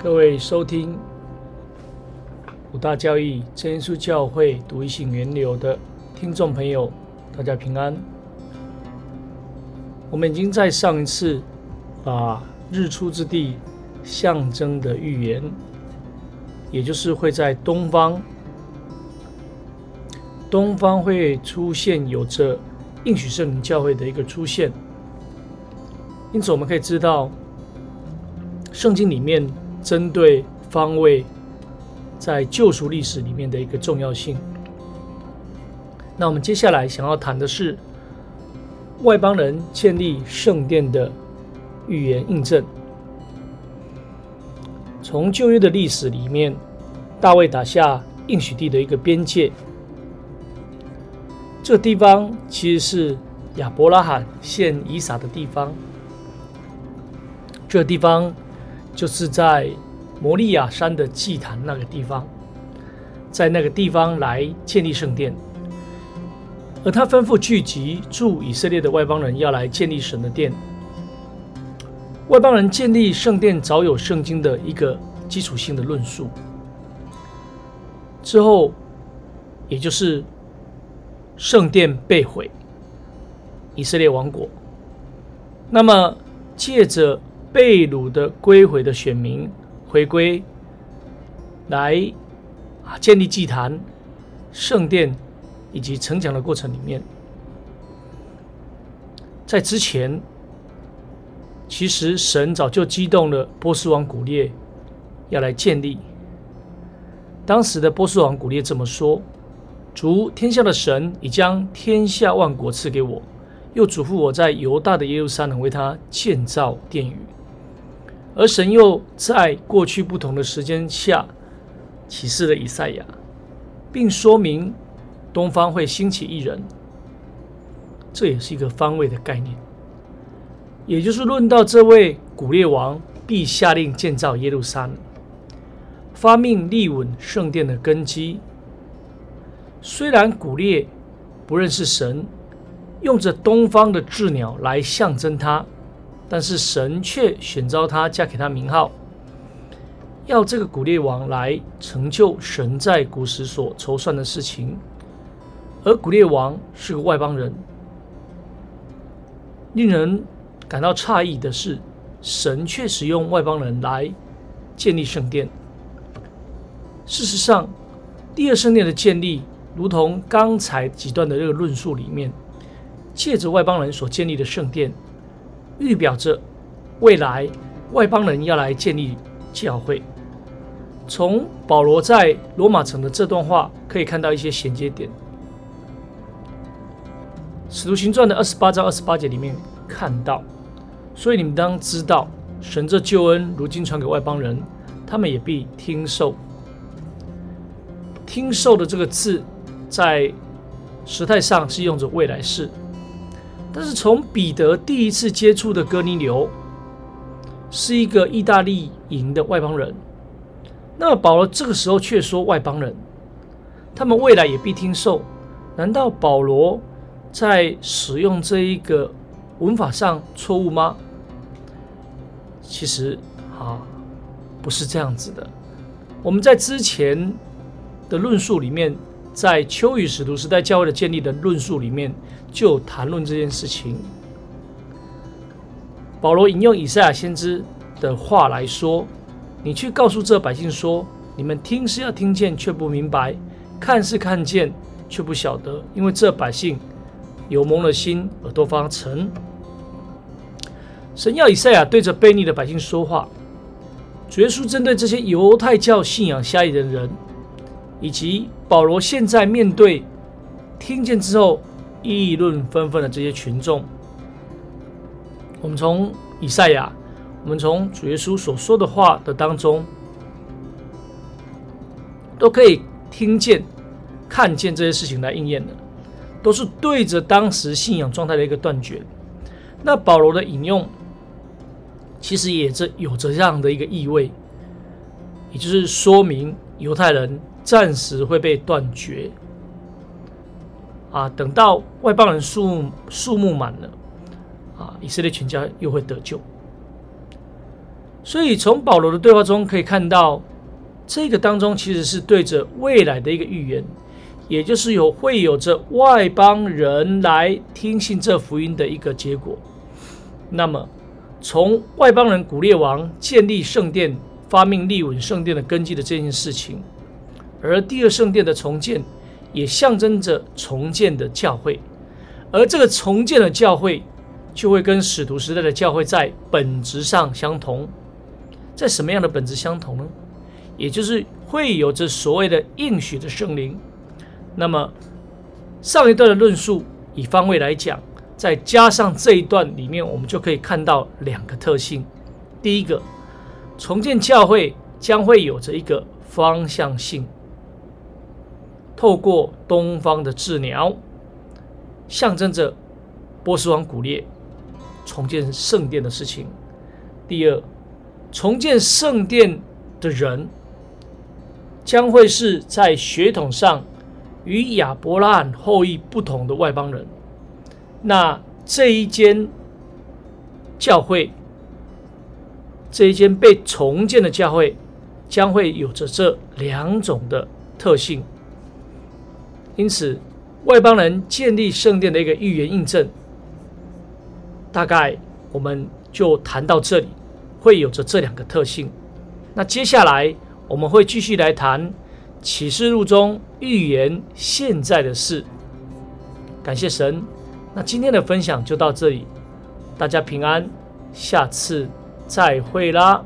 各位收听五大教义真耶稣教会独一性源流的听众朋友，大家平安。我们已经在上一次把日出之地象征的预言，也就是会在东方，东方会出现有着应许圣灵教会的一个出现。因此，我们可以知道，圣经里面针对方位在救赎历史里面的一个重要性。那我们接下来想要谈的是外邦人建立圣殿的预言印证。从旧约的历史里面，大卫打下应许地的一个边界，这个地方其实是亚伯拉罕献以撒的地方。这地方就是在摩利亚山的祭坛那个地方，在那个地方来建立圣殿，而他吩咐聚集驻以色列的外邦人要来建立神的殿。外邦人建立圣殿早有圣经的一个基础性的论述，之后也就是圣殿被毁，以色列王国，那么借着。被掳的归回的选民回归，来啊建立祭坛、圣殿以及城墙的过程里面，在之前，其实神早就激动了波斯王古列要来建立。当时的波斯王古列这么说：“主天下的神已将天下万国赐给我，又嘱咐我在犹大的耶路撒冷为他建造殿宇。”而神又在过去不同的时间下启示了以赛亚，并说明东方会兴起一人，这也是一个方位的概念。也就是论到这位古列王必下令建造耶路撒冷，发命立稳圣殿的根基。虽然古列不认识神，用着东方的鸷鸟来象征他。但是神却选召他，嫁给他名号，要这个古列王来成就神在古时所筹算的事情。而古列王是个外邦人，令人感到诧异的是，神却使用外邦人来建立圣殿。事实上，第二圣殿的建立，如同刚才几段的这个论述里面，借着外邦人所建立的圣殿。预表着未来外邦人要来建立教会。从保罗在罗马城的这段话可以看到一些衔接点。使徒行传的二十八章二十八节里面看到，所以你们当知道，神这救恩如今传给外邦人，他们也必听受。听受的这个字，在时态上是用着未来式。但是从彼得第一次接触的哥尼流，是一个意大利营的外邦人，那么保罗这个时候却说外邦人，他们未来也必听受。难道保罗在使用这一个文法上错误吗？其实啊，不是这样子的。我们在之前的论述里面。在秋雨使徒时代教会的建立的论述里面，就谈论这件事情。保罗引用以赛亚先知的话来说：“你去告诉这百姓说，你们听是要听见，却不明白；看是看见，却不晓得，因为这百姓有蒙了心，耳朵发沉。”神要以赛亚对着悖逆的百姓说话。主耶稣针对这些犹太教信仰狭义的人。以及保罗现在面对听见之后议论纷纷的这些群众，我们从以赛亚，我们从主耶稣所说的话的当中，都可以听见、看见这些事情来应验的，都是对着当时信仰状态的一个断绝。那保罗的引用，其实也这有着这样的一个意味，也就是说明犹太人。暂时会被断绝啊！等到外邦人数数目满了啊，以色列全家又会得救。所以从保罗的对话中可以看到，这个当中其实是对着未来的一个预言，也就是有会有着外邦人来听信这福音的一个结果。那么，从外邦人古列王建立圣殿、发明立稳圣殿的根基的这件事情，而第二圣殿的重建也象征着重建的教会，而这个重建的教会就会跟使徒时代的教会在本质上相同，在什么样的本质相同呢？也就是会有着所谓的应许的圣灵。那么上一段的论述以方位来讲。再加上这一段里面，我们就可以看到两个特性。第一个，重建教会将会有着一个方向性，透过东方的治鸟，象征着波斯王古列重建圣殿的事情。第二，重建圣殿的人将会是在血统上与亚伯拉罕后裔不同的外邦人。那这一间教会，这一间被重建的教会，将会有着这两种的特性。因此，外邦人建立圣殿的一个预言印证，大概我们就谈到这里，会有着这两个特性。那接下来我们会继续来谈启示录中预言现在的事。感谢神。那今天的分享就到这里，大家平安，下次再会啦。